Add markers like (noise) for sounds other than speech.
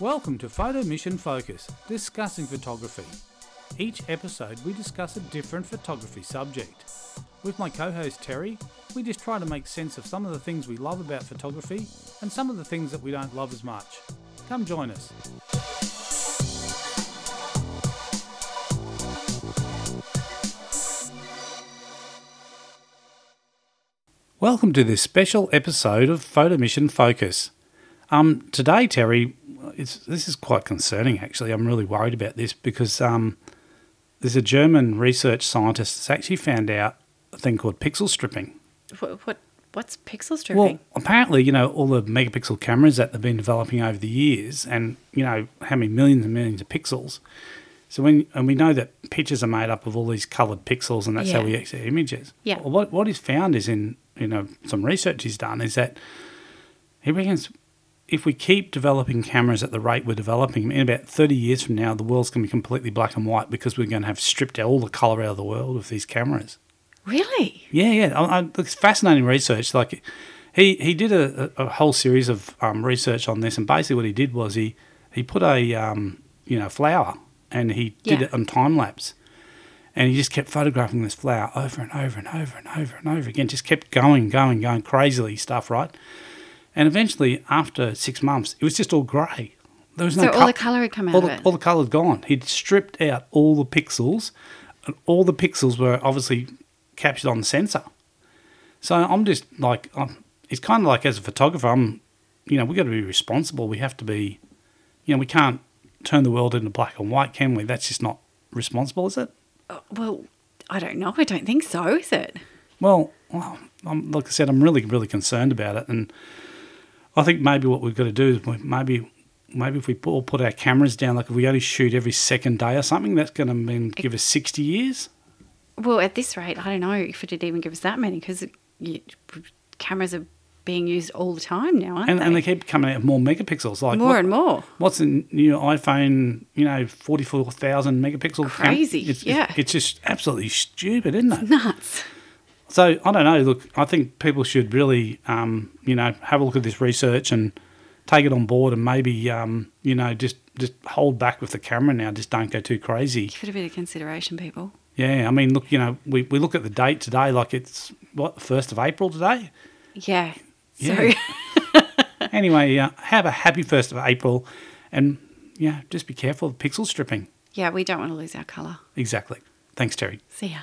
Welcome to Photo Mission Focus, discussing photography. Each episode we discuss a different photography subject. With my co host Terry, we just try to make sense of some of the things we love about photography and some of the things that we don't love as much. Come join us. Welcome to this special episode of Photo Mission Focus. Um, today, Terry, it's, this is quite concerning actually. I'm really worried about this because um, there's a German research scientist that's actually found out a thing called pixel stripping. What, what what's pixel stripping? Well, apparently, you know, all the megapixel cameras that they've been developing over the years, and you know how many millions and millions of pixels. So when and we know that pictures are made up of all these coloured pixels, and that's how we actually images. Yeah. Well, what what he's found is in you know some research he's done is that he reckons if we keep developing cameras at the rate we're developing, them, in about 30 years from now, the world's going to be completely black and white because we're going to have stripped all the colour out of the world with these cameras. really? Yeah, yeah. I, I, it's fascinating research. Like he he did a, a a whole series of um, research on this, and basically what he did was he he put a um, you know flower and he did Yeah. it on time lapse, and he just kept photographing this flower over and over and over and over and over again. Just kept going, going, going crazily stuff, right? And eventually, after six months, it was just all grey. There was no So all the colour had come out all of the, it. all the colour's gone. He'd stripped out all the pixels, and all the pixels were obviously captured on the sensor. So I'm just like, I'm, it's kind of like as a photographer, I'm, you know, we've got to be responsible. We have to be, you know, we can't turn the world into black and white, can we? That's just not responsible, is it? Oh, well, I don't know. I don't think so. Is it? Well, well I'm, like I said, I'm really, really concerned about it, and I think maybe what we've got to do is maybe, maybe if we all put our cameras down, like if we only shoot every second day or something, that's going to mean give us 60 years. Well, at this rate, I don't know if it'd even give us that many because cameras are being used all the time now, aren't And, they? and they keep coming out with more megapixels. Like more what- and more. What's the new iPhone? You know, forty-four thousand megapixel. cam- Crazy, it's, yeah. It's, just absolutely stupid, isn't it? Nuts. So I don't know. Look, I think people should really, um, you know, have a look at this research and take it on board, and maybe, um, you know, just just hold back with the camera now. Just don't go too crazy. Give it a bit of consideration, people. Yeah, I mean, look, you know, we, we look at the date today, like it's what the first of April today. Yeah. So Yeah. (laughs) Anyway, uh, have a happy first of April, and yeah, just be careful of pixel stripping. yeah, we don't want to lose our colour. Exactly. Thanks, Terry. See ya.